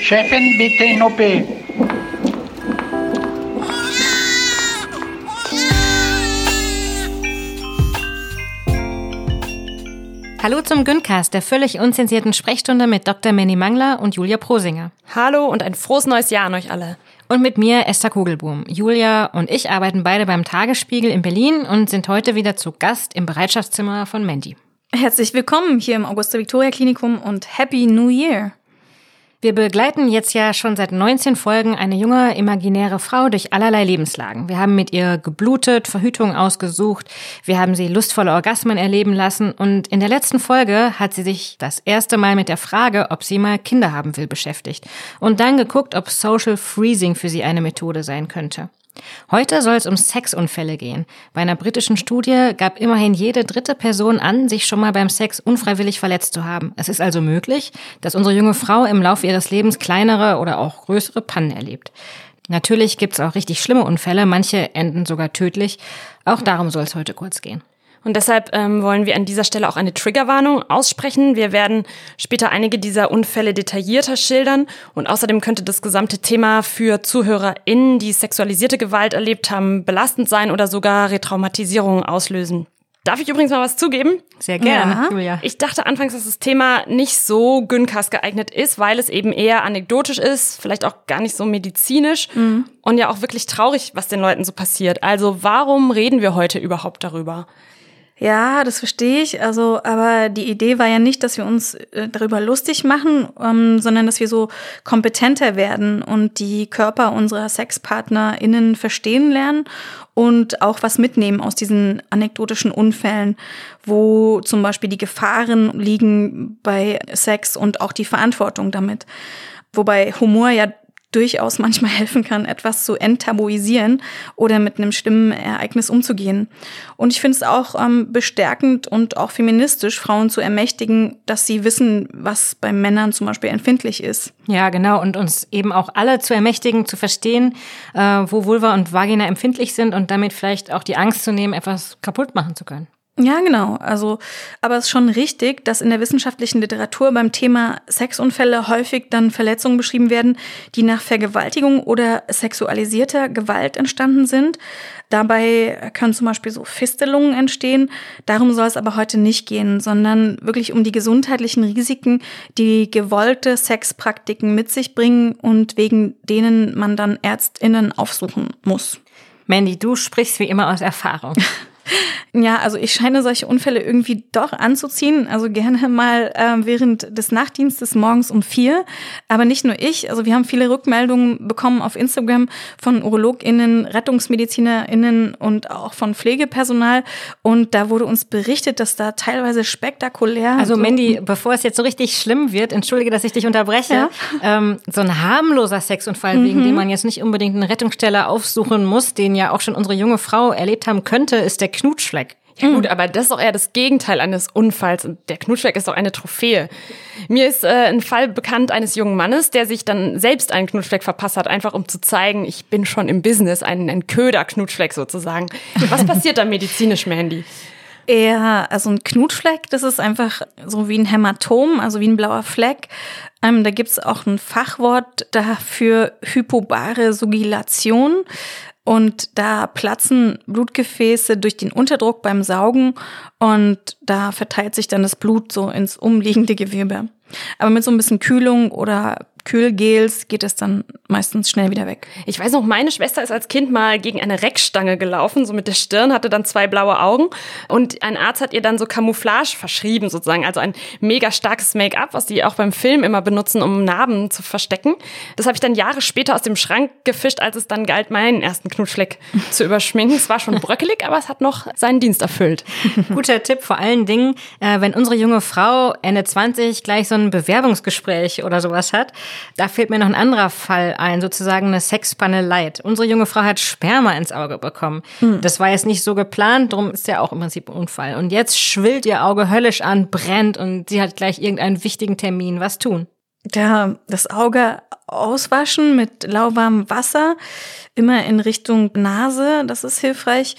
Chefin, bitte in OP. Hallo zum Güncast, der völlig unzensierten Sprechstunde mit Dr. Manny Mangler und Julia Prosinger. Hallo und ein frohes neues Jahr an euch alle. Und mit mir Esther Kugelboom. Julia und ich arbeiten beide beim Tagesspiegel in Berlin und sind heute wieder zu Gast im Bereitschaftszimmer von Mandy. Herzlich willkommen hier im Augusta Victoria Klinikum und Happy New Year. Wir begleiten jetzt ja schon seit 19 Folgen eine junge, imaginäre Frau durch allerlei Lebenslagen. Wir haben mit ihr geblutet, Verhütung ausgesucht, wir haben sie lustvolle Orgasmen erleben lassen und in der letzten Folge hat sie sich das erste Mal mit der Frage, ob sie mal Kinder haben will, beschäftigt und dann geguckt, ob Social Freezing für sie eine Methode sein könnte. Heute soll es um Sexunfälle gehen. Bei einer britischen Studie gab immerhin jede dritte Person an, sich schon mal beim Sex unfreiwillig verletzt zu haben. Es ist also möglich, dass unsere junge Frau im Laufe ihres Lebens kleinere oder auch größere Pannen erlebt. Natürlich gibt's auch richtig schlimme Unfälle, manche enden sogar tödlich. Auch darum soll es heute kurz gehen. Und deshalb ähm, wollen wir an dieser Stelle auch eine Triggerwarnung aussprechen. Wir werden später einige dieser Unfälle detaillierter schildern. Und außerdem könnte das gesamte Thema für ZuhörerInnen, die sexualisierte Gewalt erlebt haben, belastend sein oder sogar Retraumatisierungen auslösen. Darf ich übrigens mal was zugeben? Sehr gerne. Julia. Ich dachte anfangs, dass das Thema nicht so Güncast geeignet ist, weil es eben eher anekdotisch ist, vielleicht auch gar nicht so medizinisch und ja auch wirklich traurig, was den Leuten so passiert. Also warum reden wir heute überhaupt darüber? Ja, das verstehe ich. Also, aber die Idee war ja nicht, dass wir uns äh, darüber lustig machen, ähm, sondern dass wir so kompetenter werden und die Körper unserer SexpartnerInnen verstehen lernen und auch was mitnehmen aus diesen anekdotischen Unfällen, wo zum Beispiel die Gefahren liegen bei Sex und auch die Verantwortung damit. Wobei Humor ja durchaus manchmal helfen kann, etwas zu enttabuisieren oder mit einem schlimmen Ereignis umzugehen. Und ich finde es auch ähm, bestärkend und auch feministisch, Frauen zu ermächtigen, dass sie wissen, was bei Männern zum Beispiel empfindlich ist. Ja, genau. Und uns eben auch alle zu ermächtigen, zu verstehen, äh, wo Vulva und Vagina empfindlich sind und damit vielleicht auch die Angst zu nehmen, etwas kaputt machen zu können. Ja, genau. Also, aber es ist schon richtig, dass in der wissenschaftlichen Literatur beim Thema Sexunfälle häufig dann Verletzungen beschrieben werden, die nach Vergewaltigung oder sexualisierter Gewalt entstanden sind. Dabei können zum Beispiel so Fistelungen entstehen. Darum soll es aber heute nicht gehen, sondern wirklich um die gesundheitlichen Risiken, die gewollte Sexpraktiken mit sich bringen und wegen denen man dann ÄrztInnen aufsuchen muss. Mandy, du sprichst wie immer aus Erfahrung. Ja, also ich scheine solche Unfälle irgendwie doch anzuziehen. Also gerne mal äh, während des Nachtdienstes morgens um vier. Aber nicht nur ich. Also wir haben viele Rückmeldungen bekommen auf Instagram von UrologInnen, RettungsmedizinerInnen und auch von Pflegepersonal. Und da wurde uns berichtet, dass da teilweise spektakulär. Also so- Mandy, bevor es jetzt so richtig schlimm wird, entschuldige, dass ich dich unterbreche, Ja. ähm, so ein harmloser Sexunfall, wegen dem man jetzt nicht unbedingt eine Rettungsstelle aufsuchen muss, den ja auch schon unsere junge Frau erlebt haben könnte, ist der Knutschfleck. Ja gut, aber das ist doch eher das Gegenteil eines Unfalls und der Knutschfleck ist doch eine Trophäe. Mir ist äh, ein Fall bekannt eines jungen Mannes, der sich dann selbst einen Knutschfleck verpasst hat, einfach um zu zeigen, ich bin schon im Business, ein, ein Köder-Knutschfleck sozusagen. Was passiert da medizinisch, Mandy? Ja, also ein Knutschfleck, das ist einfach so wie ein Hämatom, also wie ein blauer Fleck. Ähm, da gibt's auch ein Fachwort dafür, hypobare Sugilation. Und da platzen Blutgefäße durch den Unterdruck beim Saugen und da verteilt sich dann das Blut so ins umliegende Gewebe. Aber mit so ein bisschen Kühlung oder Kühlgels geht es dann meistens schnell wieder weg. Ich weiß noch, meine Schwester ist als Kind mal gegen eine Reckstange gelaufen, so mit der Stirn, hatte dann zwei blaue Augen und ein Arzt hat ihr dann so Camouflage verschrieben sozusagen, also ein mega starkes Make-up, was die auch beim Film immer benutzen, um Narben zu verstecken. Das habe ich dann Jahre später aus dem Schrank gefischt, als es dann galt, meinen ersten Knutschfleck zu überschminken. Es war schon bröckelig, aber es hat noch seinen Dienst erfüllt. Guter Tipp vor allen Dingen, äh, wenn unsere junge Frau Ende 20 gleich so ein Bewerbungsgespräch oder sowas hat. Da fehlt mir noch ein anderer Fall ein, sozusagen eine Sexpanne Light. Unsere junge Frau hat Sperma ins Auge bekommen. Das war jetzt nicht so geplant, darum ist ja auch im Prinzip ein Unfall. Und jetzt schwillt ihr Auge höllisch an, brennt und sie hat gleich irgendeinen wichtigen Termin. Was tun? ja, das Auge auswaschen mit lauwarmem Wasser, immer in Richtung Nase, das ist hilfreich.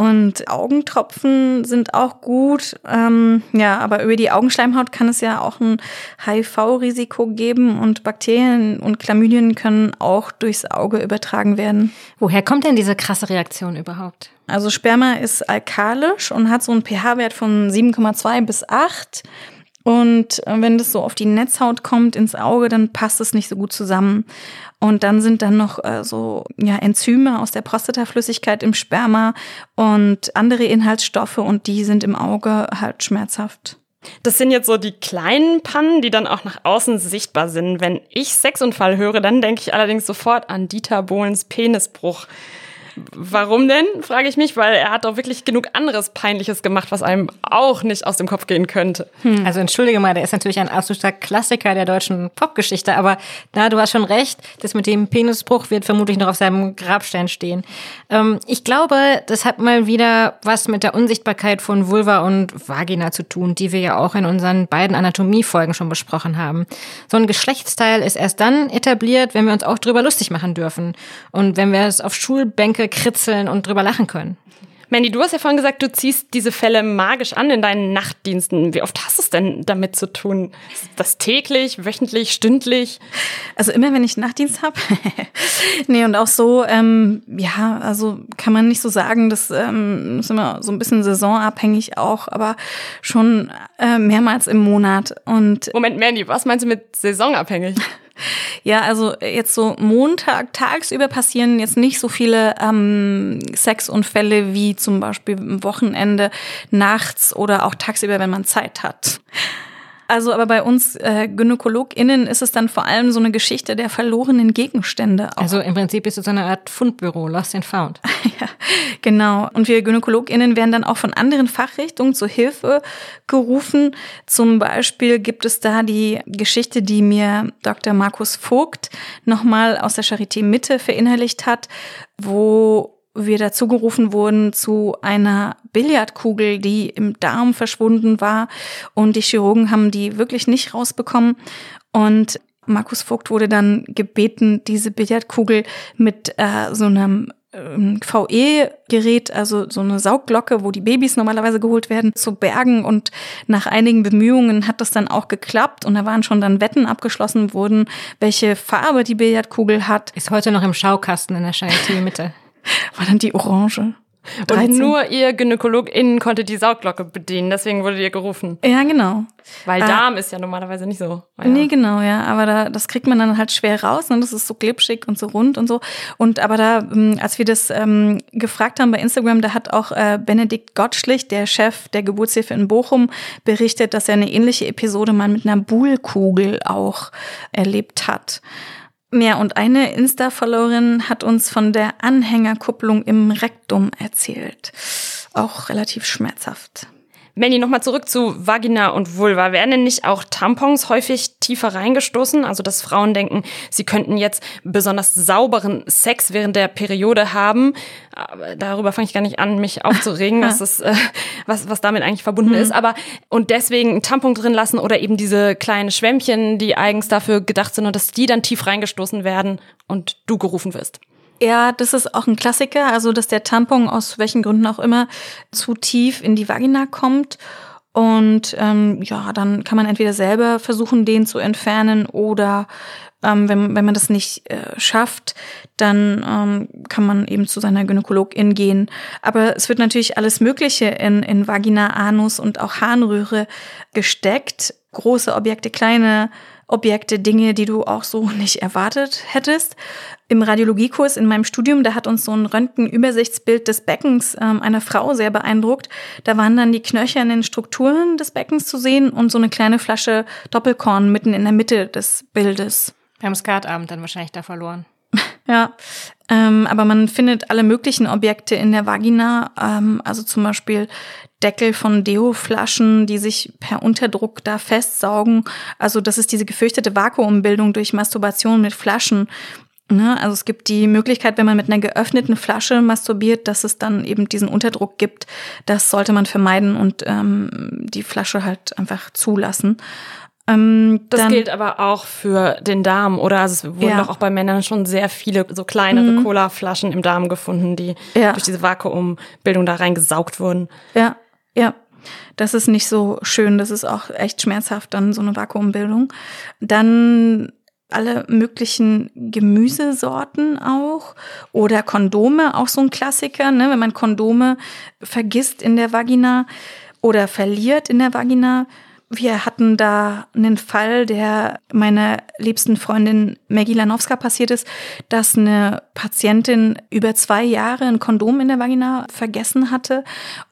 Und Augentropfen sind auch gut. Ähm, ja, aber über die Augenschleimhaut kann es ja auch ein HIV-Risiko geben und Bakterien und Chlamydien können auch durchs Auge übertragen werden. Woher kommt denn diese krasse Reaktion überhaupt? Also Sperma ist alkalisch und hat so einen pH-Wert von 7,2 bis 8. Und äh, wenn das so auf die Netzhaut kommt, ins Auge, dann passt es nicht so gut zusammen. Und dann sind dann noch äh, so ja, Enzyme aus der Prostataflüssigkeit im Sperma und andere Inhaltsstoffe und die sind im Auge halt schmerzhaft. Das sind jetzt so die kleinen Pannen, die dann auch nach außen sichtbar sind. Wenn ich Sexunfall höre, dann denke ich allerdings sofort an Dieter Bohlens Penisbruch. Warum denn, frage ich mich, weil er hat doch wirklich genug anderes Peinliches gemacht, was einem auch nicht aus dem Kopf gehen könnte. Hm. Also entschuldige mal, der ist natürlich ein absoluter Klassiker der deutschen Popgeschichte, aber na, du hast schon recht, das mit dem Penisbruch wird vermutlich noch auf seinem Grabstein stehen. Ähm, ich glaube, das hat mal wieder was mit der Unsichtbarkeit von Vulva und Vagina zu tun, die wir ja auch in unseren beiden Anatomiefolgen schon besprochen haben. So ein Geschlechtsteil ist erst dann etabliert, wenn wir uns auch drüber lustig machen dürfen und wenn wir es auf Schulbänke kritzeln und drüber lachen können. Mandy, du hast ja vorhin gesagt, du ziehst diese Fälle magisch an in deinen Nachtdiensten. Wie oft hast du es denn damit zu tun? Ist das täglich, wöchentlich, stündlich? Also immer, wenn ich Nachtdienst habe. nee, und auch so, ähm, ja, also kann man nicht so sagen, das ähm, ist immer so ein bisschen saisonabhängig auch, aber schon äh, mehrmals im Monat. Und Moment, Mandy, was meinst du mit saisonabhängig? Ja, also jetzt so Montag tagsüber passieren jetzt nicht so viele ähm, Sexunfälle wie zum Beispiel am Wochenende, nachts oder auch tagsüber, wenn man Zeit hat. Also aber bei uns äh, GynäkologInnen ist es dann vor allem so eine Geschichte der verlorenen Gegenstände. Auch. Also im Prinzip ist es so eine Art Fundbüro, Lost and Found. ja, genau. Und wir GynäkologInnen werden dann auch von anderen Fachrichtungen zur Hilfe gerufen. Zum Beispiel gibt es da die Geschichte, die mir Dr. Markus Vogt nochmal aus der Charité Mitte verinnerlicht hat, wo wir dazu gerufen wurden zu einer Billardkugel, die im Darm verschwunden war. Und die Chirurgen haben die wirklich nicht rausbekommen. Und Markus Vogt wurde dann gebeten, diese Billardkugel mit äh, so einem ähm, VE-Gerät, also so eine Saugglocke, wo die Babys normalerweise geholt werden, zu bergen. Und nach einigen Bemühungen hat das dann auch geklappt. Und da waren schon dann Wetten abgeschlossen worden, welche Farbe die Billardkugel hat. Ist heute noch im Schaukasten in der Charité-Mitte. War dann die Orange. 13. Und nur ihr GynäkologInnen konnte die Saugglocke bedienen, deswegen wurde ihr gerufen. Ja, genau. Weil Darm ist ja normalerweise nicht so. Ja. Nee, genau, ja. Aber da, das kriegt man dann halt schwer raus und ne? das ist so glitschig und so rund und so. Und aber da, ähm, als wir das ähm, gefragt haben bei Instagram, da hat auch äh, Benedikt Gottschlich, der Chef der Geburtshilfe in Bochum, berichtet, dass er eine ähnliche Episode mal mit einer Buhlkugel auch erlebt hat. Ja, und eine Insta-Followerin hat uns von der Anhängerkupplung im Rektum erzählt. Auch relativ schmerzhaft. Manny, nochmal zurück zu Vagina und Vulva. Werden denn nicht auch Tampons häufig tiefer reingestoßen? Also, dass Frauen denken, sie könnten jetzt besonders sauberen Sex während der Periode haben. Aber darüber fange ich gar nicht an, mich aufzuregen, was, das, äh, was, was damit eigentlich verbunden mhm. ist. Aber und deswegen einen Tampon drin lassen oder eben diese kleinen Schwämmchen, die eigens dafür gedacht sind und dass die dann tief reingestoßen werden und du gerufen wirst. Ja, das ist auch ein Klassiker, also dass der Tampon aus welchen Gründen auch immer zu tief in die Vagina kommt. Und ähm, ja, dann kann man entweder selber versuchen, den zu entfernen oder ähm, wenn, wenn man das nicht äh, schafft, dann ähm, kann man eben zu seiner Gynäkologin gehen. Aber es wird natürlich alles Mögliche in, in Vagina, Anus und auch Harnröhre gesteckt. Große Objekte, kleine Objekte, Dinge, die du auch so nicht erwartet hättest. Im Radiologiekurs in meinem Studium, da hat uns so ein Röntgenübersichtsbild des Beckens ähm, einer Frau sehr beeindruckt. Da waren dann die knöchernen Strukturen des Beckens zu sehen und so eine kleine Flasche Doppelkorn mitten in der Mitte des Bildes. Beim Skatabend dann wahrscheinlich da verloren. Ja, ähm, aber man findet alle möglichen Objekte in der Vagina, ähm, also zum Beispiel Deckel von Deo-Flaschen, die sich per Unterdruck da festsaugen. Also das ist diese gefürchtete Vakuumbildung durch Masturbation mit Flaschen. Ne? Also es gibt die Möglichkeit, wenn man mit einer geöffneten Flasche masturbiert, dass es dann eben diesen Unterdruck gibt. Das sollte man vermeiden und ähm, die Flasche halt einfach zulassen. Ähm, das dann, gilt aber auch für den Darm, oder? Also es wurden Ja. doch auch bei Männern schon sehr viele so kleinere Colaflaschen im Darm gefunden, die Ja. durch diese Vakuumbildung da reingesaugt wurden. Ja, ja. Das ist nicht so schön. Das ist auch echt schmerzhaft, dann so eine Vakuumbildung. Dann alle möglichen Gemüsesorten auch oder Kondome, auch so ein Klassiker, ne? wenn man Kondome vergisst in der Vagina oder verliert in der Vagina. Wir hatten da einen Fall, der meiner liebsten Freundin Maggie Lanowska passiert ist, dass eine Patientin über zwei Jahre ein Kondom in der Vagina vergessen hatte.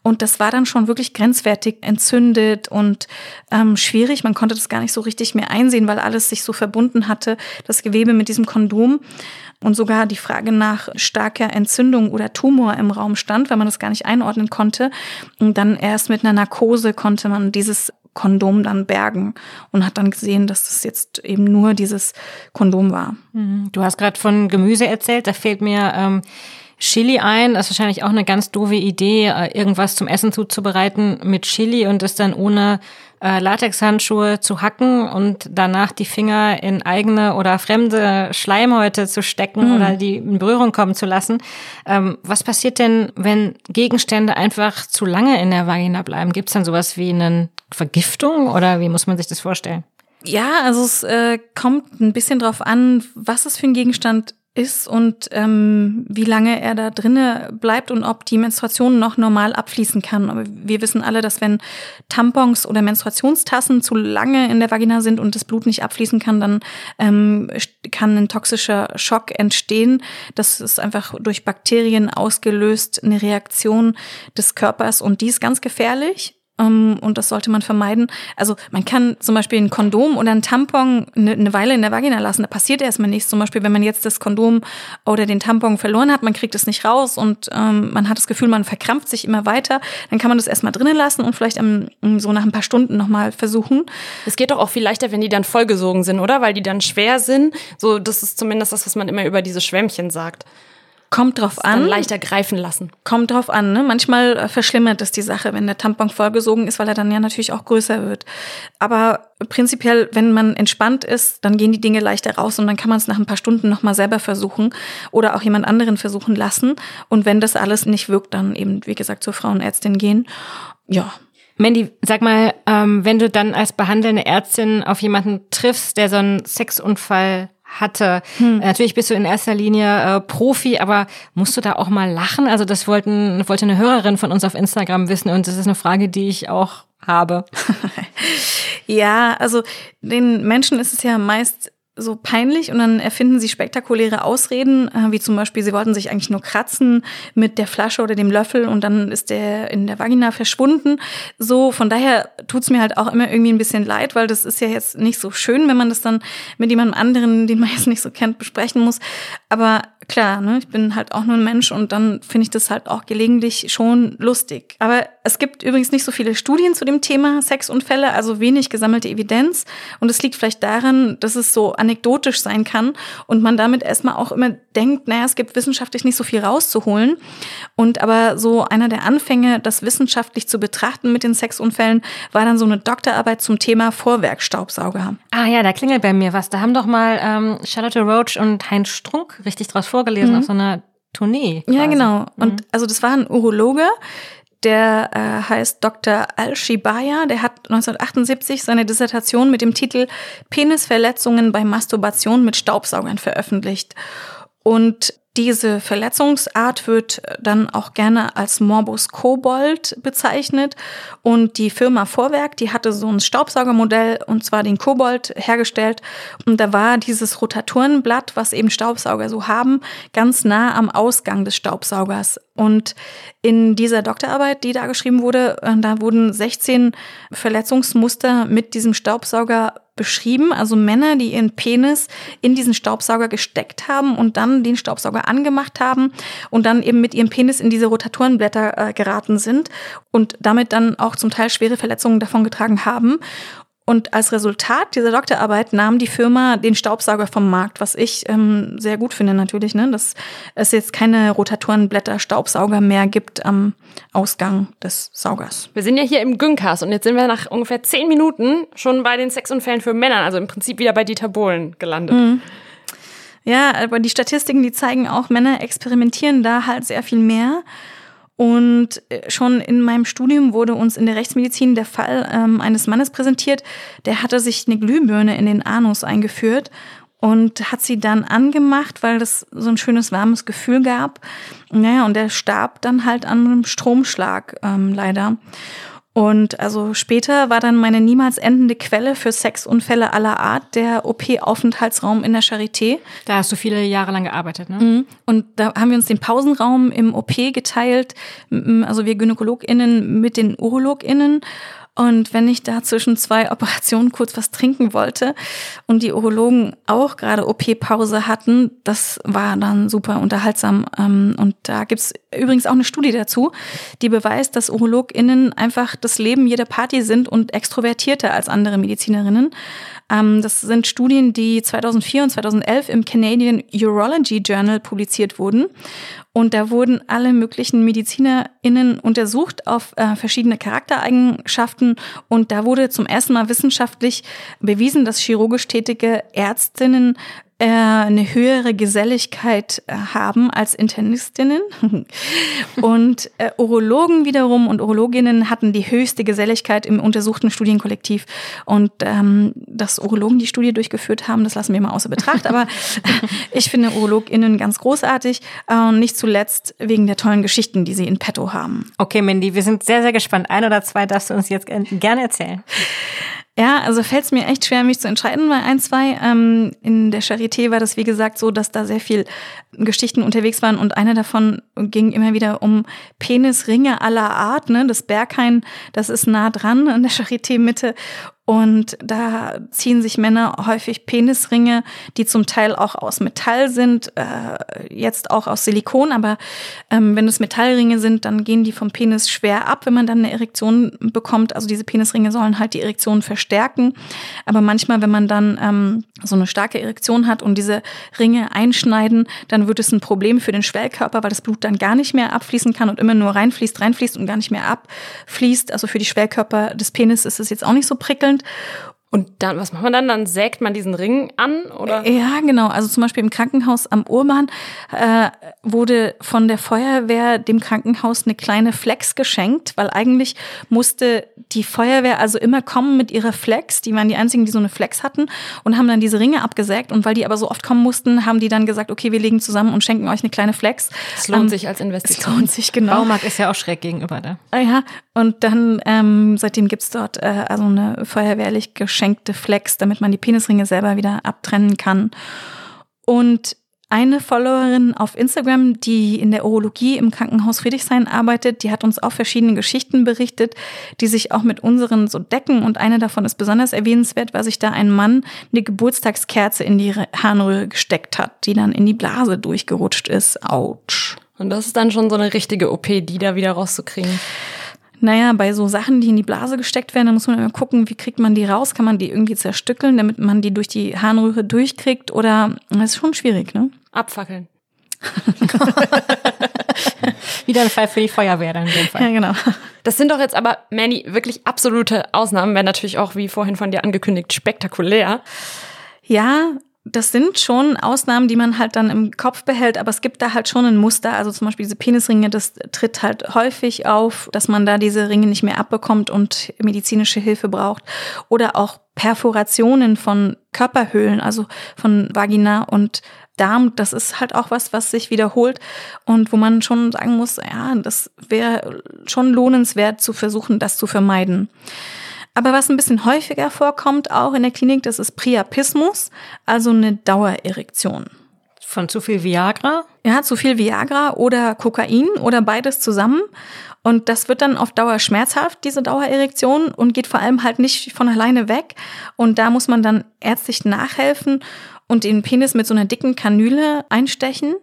Und das war dann schon wirklich grenzwertig entzündet und ähm, schwierig. Man konnte das gar nicht so richtig mehr einsehen, weil alles sich so verbunden hatte, das Gewebe mit diesem Kondom. Und sogar die Frage nach starker Entzündung oder Tumor im Raum stand, weil man das gar nicht einordnen konnte. Und dann erst mit einer Narkose konnte man dieses Kondom dann bergen und hat dann gesehen, dass das jetzt eben nur dieses Kondom war. Du hast gerade von Gemüse erzählt, da fehlt mir ähm, Chili ein. Das ist wahrscheinlich auch eine ganz doofe Idee, äh, irgendwas zum Essen zuzubereiten mit Chili und es dann ohne äh, Latexhandschuhe zu hacken und danach die Finger in eigene oder fremde Schleimhäute zu stecken oder die in Berührung kommen zu lassen. Ähm, was passiert denn, wenn Gegenstände einfach zu lange in der Vagina bleiben? Gibt es dann sowas wie eine Vergiftung oder wie muss man sich das vorstellen? Ja, also es äh, kommt ein bisschen drauf an, was es für ein Gegenstand ist und ähm, wie lange er da drinne bleibt und ob die Menstruation noch normal abfließen kann. Aber wir wissen alle, dass wenn Tampons oder Menstruationstassen zu lange in der Vagina sind und das Blut nicht abfließen kann, dann ähm, kann ein toxischer Schock entstehen. Das ist einfach durch Bakterien ausgelöst, eine Reaktion des Körpers und die ist ganz gefährlich. Um, und das sollte man vermeiden. Also man kann zum Beispiel ein Kondom oder ein Tampon eine, eine Weile in der Vagina lassen. Da passiert erstmal nichts. Zum Beispiel, wenn man jetzt das Kondom oder den Tampon verloren hat, man kriegt es nicht raus und ähm, man hat das Gefühl, man verkrampft sich immer weiter, dann kann man das erstmal drinnen lassen und vielleicht ähm, so nach ein paar Stunden nochmal versuchen. Es geht doch auch viel leichter, wenn die dann vollgesogen sind, oder? Weil die dann schwer sind. So, das ist zumindest das, was man immer über diese Schwämmchen sagt. Kommt drauf an. leichter greifen lassen. Kommt drauf an, ne? Manchmal äh, verschlimmert es die Sache, wenn der Tampon vollgesogen ist, weil er dann ja natürlich auch größer wird. Aber prinzipiell, wenn man entspannt ist, dann gehen die Dinge leichter raus und dann kann man es nach ein paar Stunden nochmal selber versuchen oder auch jemand anderen versuchen lassen. Und wenn das alles nicht wirkt, dann eben, wie gesagt, zur Frauenärztin gehen. Ja. Mandy, sag mal, ähm, wenn du dann als behandelnde Ärztin auf jemanden triffst, der so einen Sexunfall hatte. Hm. Natürlich bist du in erster Linie äh, Profi, aber musst du da auch mal lachen? Also das wollten, wollte eine Hörerin von uns auf Instagram wissen und das ist eine Frage, die ich auch habe. Ja, also den Menschen ist es ja meist so peinlich und dann erfinden sie spektakuläre Ausreden, äh, wie zum Beispiel, sie wollten sich eigentlich nur kratzen mit der Flasche oder dem Löffel und dann ist der in der Vagina verschwunden. So, von daher tut's mir halt auch immer irgendwie ein bisschen leid, weil das ist ja jetzt nicht so schön, wenn man das dann mit jemandem anderen, den man jetzt nicht so kennt, besprechen muss. Aber klar, ne, ich bin halt auch nur ein Mensch und dann finde ich das halt auch gelegentlich schon lustig. Aber es gibt übrigens nicht so viele Studien zu dem Thema Sexunfälle, also wenig gesammelte Evidenz. Und es liegt vielleicht daran, dass es so anekdotisch sein kann und man damit erstmal auch immer denkt, naja, es gibt wissenschaftlich nicht so viel rauszuholen. Und aber so einer der Anfänge, das wissenschaftlich zu betrachten mit den Sexunfällen, war dann so eine Doktorarbeit zum Thema Vorwerkstaubsauger. Ah ja, da klingelt bei mir was. Da haben doch mal ähm, Charlotte Roach und Heinz Strunk richtig draus vorgelesen auf so einer Tournee. Ja, quasi. genau. Und also das war ein Urologe, der äh, heißt Dr. Al-Shibaya. Der hat 1978 seine Dissertation mit dem Titel Penisverletzungen bei Masturbation mit Staubsaugern veröffentlicht. Und diese Verletzungsart wird dann auch gerne als Morbus Kobold bezeichnet. Und die Firma Vorwerk, die hatte so ein Staubsaugermodell, und zwar den Kobold, hergestellt. Und da war dieses Rotatorenblatt, was eben Staubsauger so haben, ganz nah am Ausgang des Staubsaugers. Und in dieser Doktorarbeit, die da geschrieben wurde, äh, da wurden 16 Verletzungsmuster mit diesem Staubsauger beschrieben, also Männer, die ihren Penis in diesen Staubsauger gesteckt haben und dann den Staubsauger angemacht haben und dann eben mit ihrem Penis in diese Rotatorenblätter äh, geraten sind und damit dann auch zum Teil schwere Verletzungen davon getragen haben. Und als Resultat dieser Doktorarbeit nahm die Firma den Staubsauger vom Markt, was ich ähm, sehr gut finde natürlich, ne? dass es jetzt keine Rotatorenblätter Staubsauger mehr gibt am Ausgang des Saugers. Wir sind ja hier im Günkers und jetzt sind wir nach ungefähr zehn Minuten schon bei den Sexunfällen für Männer, also im Prinzip wieder bei Dieter Bohlen gelandet. Mhm. Ja, aber die Statistiken, die zeigen auch, Männer experimentieren da halt sehr viel mehr. Und äh, schon in meinem Studium wurde uns in der Rechtsmedizin der Fall ähm, eines Mannes präsentiert, der hatte sich eine Glühbirne in den Anus eingeführt und hat sie dann angemacht, weil das so ein schönes warmes Gefühl gab. Naja, und der starb dann halt an einem Stromschlag ähm, leider. Und also später war dann meine niemals endende Quelle für Sexunfälle aller Art der OP-Aufenthaltsraum in der Charité. Da hast du viele Jahre lang gearbeitet, ne? Mhm. Und da haben wir uns den Pausenraum im OP geteilt, also wir GynäkologInnen mit den UrologInnen. Und wenn ich da zwischen zwei Operationen kurz was trinken wollte und die Urologen auch gerade OP-Pause hatten, das war dann super unterhaltsam. Ähm, und da gibt's übrigens auch eine Studie dazu, die beweist, dass UrologInnen einfach das Leben jeder Party sind und extrovertierter als andere Medizinerinnen. Ähm, das sind Studien, die 2004 und 2011 im Canadian Urology Journal publiziert wurden. Und da wurden alle möglichen MedizinerInnen untersucht auf äh, verschiedene Charaktereigenschaften. Und da wurde zum ersten Mal wissenschaftlich bewiesen, dass chirurgisch tätige Ärztinnen eine höhere Geselligkeit äh, haben als Internistinnen. und äh, Urologen wiederum und Urologinnen hatten die höchste Geselligkeit im untersuchten Studienkollektiv. Und ähm, dass Urologen die Studie durchgeführt haben, das lassen wir mal außer Betracht. Aber ich finde UrologInnen ganz großartig. Äh, nicht zuletzt wegen der tollen Geschichten, die sie in petto haben. Okay, Mindy, wir sind sehr, sehr gespannt. Ein oder zwei darfst du uns jetzt gerne erzählen. Ja, also fällt es mir echt schwer, mich zu entscheiden bei ein, zwei. Ähm, in der Charité war das, wie gesagt, so, dass da sehr viel Geschichten unterwegs waren und eine davon ging immer wieder um Penisringe aller Art. Ne? Das Berghain, das ist nah dran an der Charité-Mitte und da ziehen sich Männer häufig Penisringe, die zum Teil auch aus Metall sind, äh, jetzt auch aus Silikon. Aber ähm, wenn es Metallringe sind, dann gehen die vom Penis schwer ab, wenn man dann eine Erektion bekommt. Also diese Penisringe sollen halt die Erektion verstärken. Aber manchmal, wenn man dann ähm, so eine starke Erektion hat und diese Ringe einschneiden, dann wird es ein Problem für den Schwellkörper, weil das Blut dann gar nicht mehr abfließen kann und immer nur reinfließt, reinfließt und gar nicht mehr abfließt. Also für die Schwellkörper des Penis ist es jetzt auch nicht so prickelnd. Und dann, was macht man dann? Dann sägt man diesen Ring an, oder? Ja, genau. Also zum Beispiel im Krankenhaus am Urban äh, wurde von der Feuerwehr dem Krankenhaus eine kleine Flex geschenkt, weil eigentlich musste die Feuerwehr also immer kommen mit ihrer Flex. Die waren die einzigen, die so eine Flex hatten und haben dann diese Ringe abgesägt. Und weil die aber so oft kommen mussten, haben die dann gesagt, okay, wir legen zusammen und schenken euch eine kleine Flex. Es lohnt ähm, sich als Investition. Es lohnt sich, genau. Baumarkt ist ja auch schräg gegenüber da. Ah ja, und dann, ähm, seitdem gibt's dort äh, also eine feuerwehrlich geschenkte Flex, damit man die Penisringe selber wieder abtrennen kann. Und eine Followerin auf Instagram, die in der Urologie im Krankenhaus Friedrichshain arbeitet, die hat uns auch verschiedene Geschichten berichtet, die sich auch mit unseren so decken. Und eine davon ist besonders erwähnenswert, weil sich da ein Mann eine Geburtstagskerze in die Harnröhre gesteckt hat, die dann in die Blase durchgerutscht ist. Autsch. Und das ist dann schon so eine richtige OP, die da wieder rauszukriegen. Naja, bei so Sachen, die in die Blase gesteckt werden, da muss man immer gucken, wie kriegt man die raus? Kann man die irgendwie zerstückeln, damit man die durch die Harnröhre durchkriegt? Oder das ist schon schwierig, ne? Abfackeln. Wieder ein Fall für die Feuerwehr dann in dem Fall. Ja, genau. Das sind doch jetzt aber, Manny, wirklich absolute Ausnahmen, werden natürlich auch, wie vorhin von dir angekündigt, spektakulär. Ja, das sind schon Ausnahmen, die man halt dann im Kopf behält, aber es gibt da halt schon ein Muster. Also zum Beispiel diese Penisringe, das tritt halt häufig auf, dass man da diese Ringe nicht mehr abbekommt und medizinische Hilfe braucht. Oder auch Perforationen von Körperhöhlen, also von Vagina und Darm, das ist halt auch was, was sich wiederholt und wo man schon sagen muss, ja, das wäre schon lohnenswert zu versuchen, das zu vermeiden. Aber was ein bisschen häufiger vorkommt, auch in der Klinik, das ist Priapismus, also eine Dauererektion. Von zu viel Viagra? Ja, zu viel Viagra oder Kokain oder beides zusammen. Und das wird dann auf Dauer schmerzhaft, diese Dauererektion, und geht vor allem halt nicht von alleine weg. Und da muss man dann ärztlich nachhelfen und den Penis mit so einer dicken Kanüle einstechen.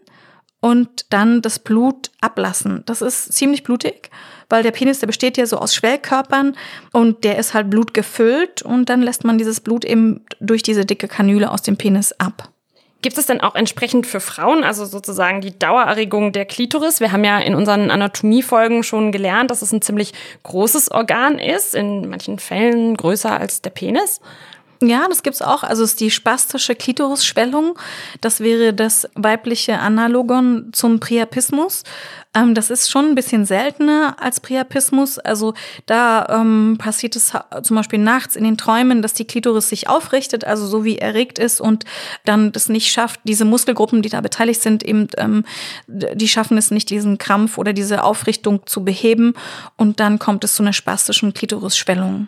Und dann das Blut ablassen. Das ist ziemlich blutig, weil der Penis, der besteht ja so aus Schwellkörpern und der ist halt blutgefüllt und dann lässt man dieses Blut eben durch diese dicke Kanüle aus dem Penis ab. Gibt es denn auch entsprechend für Frauen, also sozusagen die Dauererregung der Klitoris? Wir haben ja in unseren Anatomiefolgen schon gelernt, dass es ein ziemlich großes Organ ist, in manchen Fällen größer als der Penis. Ja, das gibt's auch. Also es ist die spastische Klitorisschwellung. Das wäre das weibliche Analogon zum Priapismus. Ähm, das ist schon ein bisschen seltener als Priapismus. Also da ähm, passiert es zum Beispiel nachts in den Träumen, dass die Klitoris sich aufrichtet, also so wie erregt ist und dann das nicht schafft. Diese Muskelgruppen, die da beteiligt sind, eben, ähm, die schaffen es nicht, diesen Krampf oder diese Aufrichtung zu beheben. Und dann kommt es zu einer spastischen Klitorisschwellung.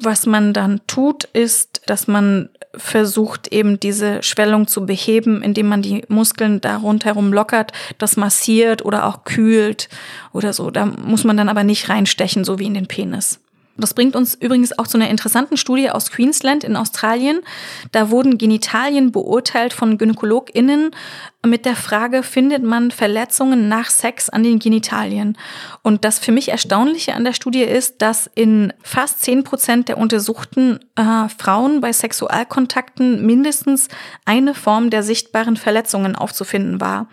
Was man dann tut, ist, dass man versucht, eben diese Schwellung zu beheben, indem man die Muskeln da rundherum lockert, das massiert oder auch kühlt oder so. Da muss man dann aber nicht reinstechen, so wie in den Penis. Das bringt uns übrigens auch zu einer interessanten Studie aus Queensland in Australien. Da wurden Genitalien beurteilt von GynäkologInnen mit der Frage, findet man Verletzungen nach Sex an den Genitalien? Und das für mich Erstaunliche an der Studie ist, dass in fast zehn Prozent der untersuchten äh, Frauen bei Sexualkontakten mindestens eine Form der sichtbaren Verletzungen aufzufinden war.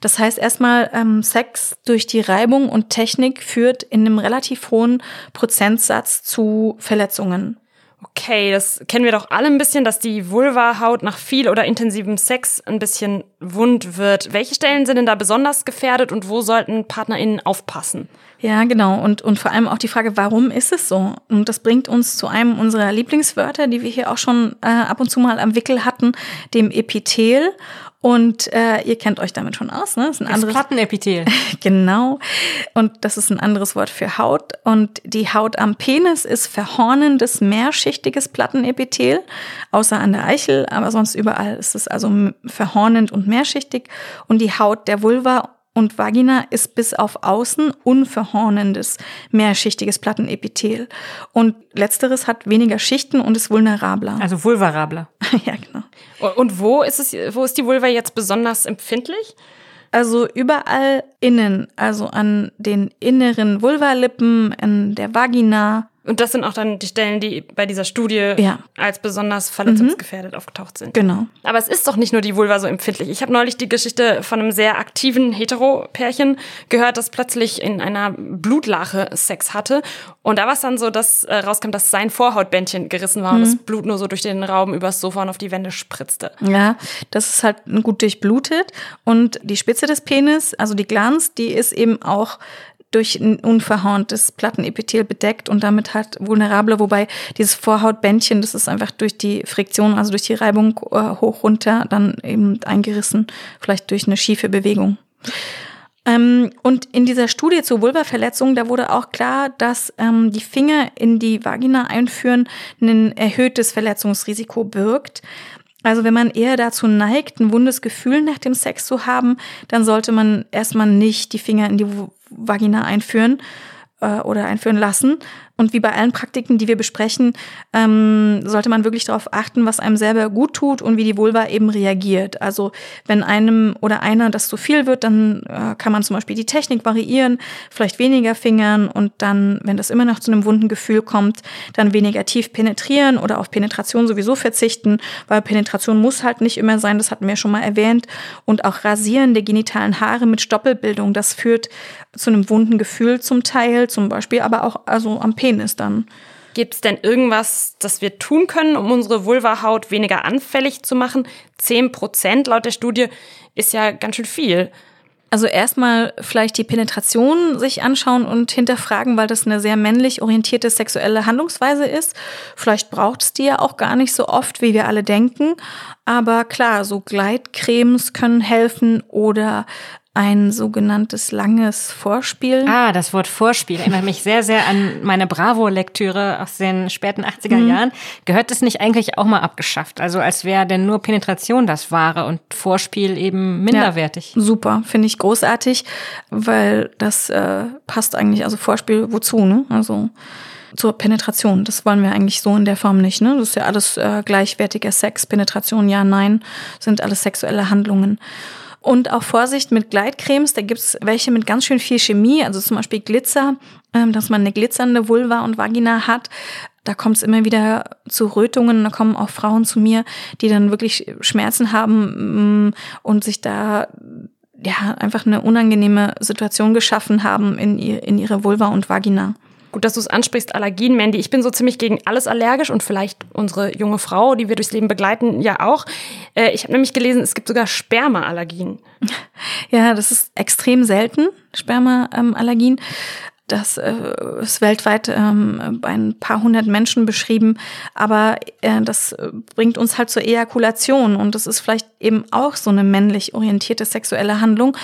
Das heißt erstmal, ähm, Sex durch die Reibung und Technik führt in einem relativ hohen Prozentsatz zu Verletzungen. Okay, das kennen wir doch alle ein bisschen, dass die Vulva-Haut nach viel oder intensivem Sex ein bisschen wund wird. Welche Stellen sind denn da besonders gefährdet und wo sollten PartnerInnen aufpassen? Ja, genau. Und, und vor allem auch die Frage, warum ist es so? Und das bringt uns zu einem unserer Lieblingswörter, die wir hier auch schon äh, ab und zu mal am Wickel hatten, dem Epithel. Und äh, ihr kennt euch damit schon aus, ne? Das ist ein das anderes Plattenepithel. genau. Und das ist ein anderes Wort für Haut. Und die Haut am Penis ist verhornendes, mehrschichtiges Plattenepithel, außer an der Eichel, aber sonst überall ist es also verhornend und mehrschichtig. Und die Haut der Vulva und Vagina ist bis auf außen unverhornendes, mehrschichtiges Plattenepithel. Und letzteres hat weniger Schichten und ist vulnerabler. Also vulnerabler. ja, genau. Und wo ist es, wo ist die Vulva jetzt besonders empfindlich? Also überall innen, also an den inneren Vulvalippen, in der Vagina, und das sind auch dann die Stellen, die bei dieser Studie ja. als besonders verletzungsgefährdet mhm. aufgetaucht sind. Genau. Aber es ist doch nicht nur die Vulva so empfindlich. Ich habe neulich die Geschichte von einem sehr aktiven Hetero-Pärchen gehört, das plötzlich in einer Blutlache Sex hatte. Und da war es dann so, dass äh, rauskam, dass sein Vorhautbändchen gerissen war mhm. und das Blut nur so durch den Raum übers Sofa und auf die Wände spritzte. Ja, das ist halt gut durchblutet. Und die Spitze des Penis, also die Glanz, die ist eben auch durch ein unverhorntes Plattenepithel bedeckt und damit halt vulnerable, wobei dieses Vorhautbändchen, das ist einfach durch die Friktion, also durch die Reibung äh, hoch runter, dann eben eingerissen, vielleicht durch eine schiefe Bewegung. Ähm, und in dieser Studie zur Vulvaverletzung, da wurde auch klar, dass ähm, die Finger in die Vagina einführen ein erhöhtes Verletzungsrisiko birgt. Also wenn man eher dazu neigt, ein wundes Gefühl nach dem Sex zu haben, dann sollte man erstmal nicht die Finger in die Vagina einführen äh, oder einführen lassen, und wie bei allen Praktiken, die wir besprechen, ähm, sollte man wirklich darauf achten, was einem selber gut tut und wie die Vulva eben reagiert. Also wenn einem oder einer das zu viel wird, dann äh, kann man zum Beispiel die Technik variieren, vielleicht weniger fingern und dann, wenn das immer noch zu einem wunden Gefühl kommt, dann weniger tief penetrieren oder auf Penetration sowieso verzichten, weil Penetration muss halt nicht immer sein, das hatten wir schon mal erwähnt. Und auch Rasieren der genitalen Haare mit Stoppelbildung, das führt zu einem wunden Gefühl zum Teil, zum Beispiel aber auch also am Penis Penis dann. Gibt es denn irgendwas, das wir tun können, um unsere Vulvahaut weniger anfällig zu machen? Zehn Prozent laut der Studie ist ja ganz schön viel. Also erstmal vielleicht die Penetration sich anschauen und hinterfragen, weil das eine sehr männlich orientierte sexuelle Handlungsweise ist. Vielleicht braucht es die ja auch gar nicht so oft, wie wir alle denken. Aber klar, so Gleitcremes können helfen oder ein sogenanntes langes Vorspiel. Ah, das Wort Vorspiel erinnert mich sehr, sehr an meine Bravo-Lektüre aus den späten 80er mhm. Jahren. Gehört das nicht eigentlich auch mal abgeschafft? Also als wäre denn nur Penetration das Wahre und Vorspiel eben minderwertig. Ja, super, finde ich großartig, weil das äh, passt eigentlich, also Vorspiel wozu, ne? Also zur Penetration. Das wollen wir eigentlich so in der Form nicht. Ne? Das ist ja alles äh, gleichwertiger Sex. Penetration, ja, nein, sind alles sexuelle Handlungen. Und auch Vorsicht mit Gleitcremes, da gibt's welche mit ganz schön viel Chemie, also zum Beispiel Glitzer, ähm, dass man eine glitzernde Vulva und Vagina hat. Da kommt es immer wieder zu Rötungen. Da kommen auch Frauen zu mir, die dann wirklich Schmerzen haben mm, und sich da ja einfach eine unangenehme Situation geschaffen haben in, in ihre Vulva und Vagina. Gut, dass du es ansprichst, Allergien, Mandy. Ich bin so ziemlich gegen alles allergisch und vielleicht unsere junge Frau, die wir durchs Leben begleiten, ja auch. Äh, ich habe nämlich gelesen, es gibt sogar Spermaallergien. Ja, das ist extrem selten, Spermaallergien. Das äh, ist weltweit ähm, bei ein paar hundert Menschen beschrieben, aber äh, das bringt uns halt zur Ejakulation und das ist vielleicht eben auch so eine männlich orientierte sexuelle Handlung,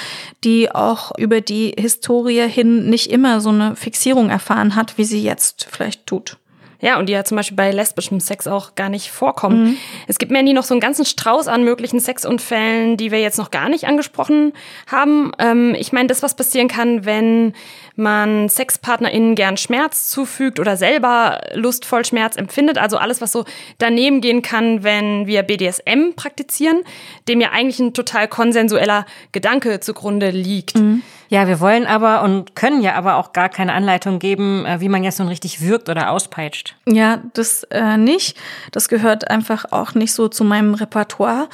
die auch über die Historie hin nicht immer so eine Fixierung erfahren hat, wie sie jetzt vielleicht tut. Ja, und die ja zum Beispiel bei lesbischem Sex auch gar nicht vorkommen. Mhm. Es gibt Mandy noch so einen ganzen Strauß an möglichen Sexunfällen, die wir jetzt noch gar nicht angesprochen haben. Ähm, ich meine, das, was passieren kann, wenn man SexpartnerInnen gern Schmerz zufügt oder selber lustvoll Schmerz empfindet. Also alles, was so daneben gehen kann, wenn wir BDSM praktizieren, dem ja eigentlich ein total konsensueller Gedanke zugrunde liegt. Mhm. Ja, wir wollen aber und können ja aber auch gar keine Anleitung geben, äh, wie man jetzt nun richtig wirkt oder auspeitscht. Ja, das äh, nicht. Das gehört einfach auch nicht so zu meinem Repertoire.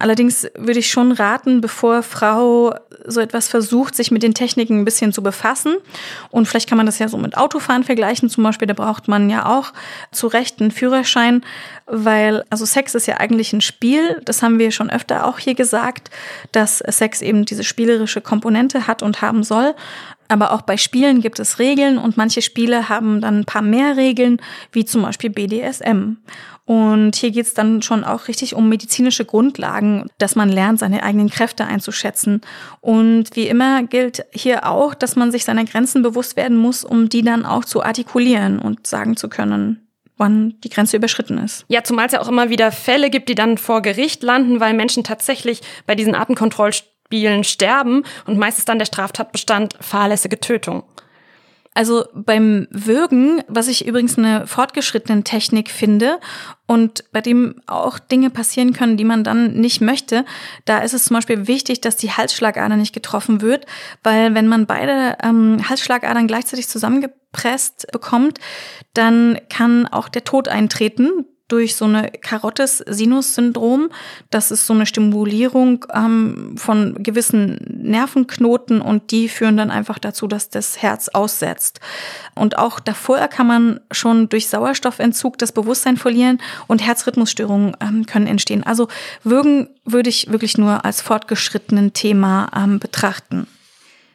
Allerdings würde ich schon raten, bevor Frau so etwas versucht, sich mit den Techniken ein bisschen zu befassen. Und vielleicht kann man das ja so mit Autofahren vergleichen. Zum Beispiel, da braucht man ja auch zu Recht einen Führerschein, weil, also Sex ist ja eigentlich ein Spiel. Das haben wir schon öfter auch hier gesagt, dass Sex eben diese spielerische Komponente hat und haben soll. Aber auch bei Spielen gibt es Regeln und manche Spiele haben dann ein paar mehr Regeln, wie zum Beispiel BDSM. Und hier geht es dann schon auch richtig um medizinische Grundlagen, dass man lernt, seine eigenen Kräfte einzuschätzen. Und wie immer gilt hier auch, dass man sich seiner Grenzen bewusst werden muss, um die dann auch zu artikulieren und sagen zu können, wann die Grenze überschritten ist. Ja, zumal es ja auch immer wieder Fälle gibt, die dann vor Gericht landen, weil Menschen tatsächlich bei diesen Artenkontrollspielen sterben und meistens dann der Straftatbestand fahrlässige Tötung. Also beim Würgen, was ich übrigens eine fortgeschrittene Technik finde und bei dem auch Dinge passieren können, die man dann nicht möchte, da ist es zum Beispiel wichtig, dass die Halsschlagader nicht getroffen wird, weil wenn man beide ähm, Halsschlagadern gleichzeitig zusammengepresst bekommt, dann kann auch der Tod eintreten durch so eine Karottes-Sinus-Syndrom. Das ist so eine Stimulierung ähm, von gewissen Nervenknoten und die führen dann einfach dazu, dass das Herz aussetzt. Und auch davor kann man schon durch Sauerstoffentzug das Bewusstsein verlieren und Herzrhythmusstörungen ähm, können entstehen. Also Würgen würde ich wirklich nur als fortgeschrittenen Thema ähm, betrachten.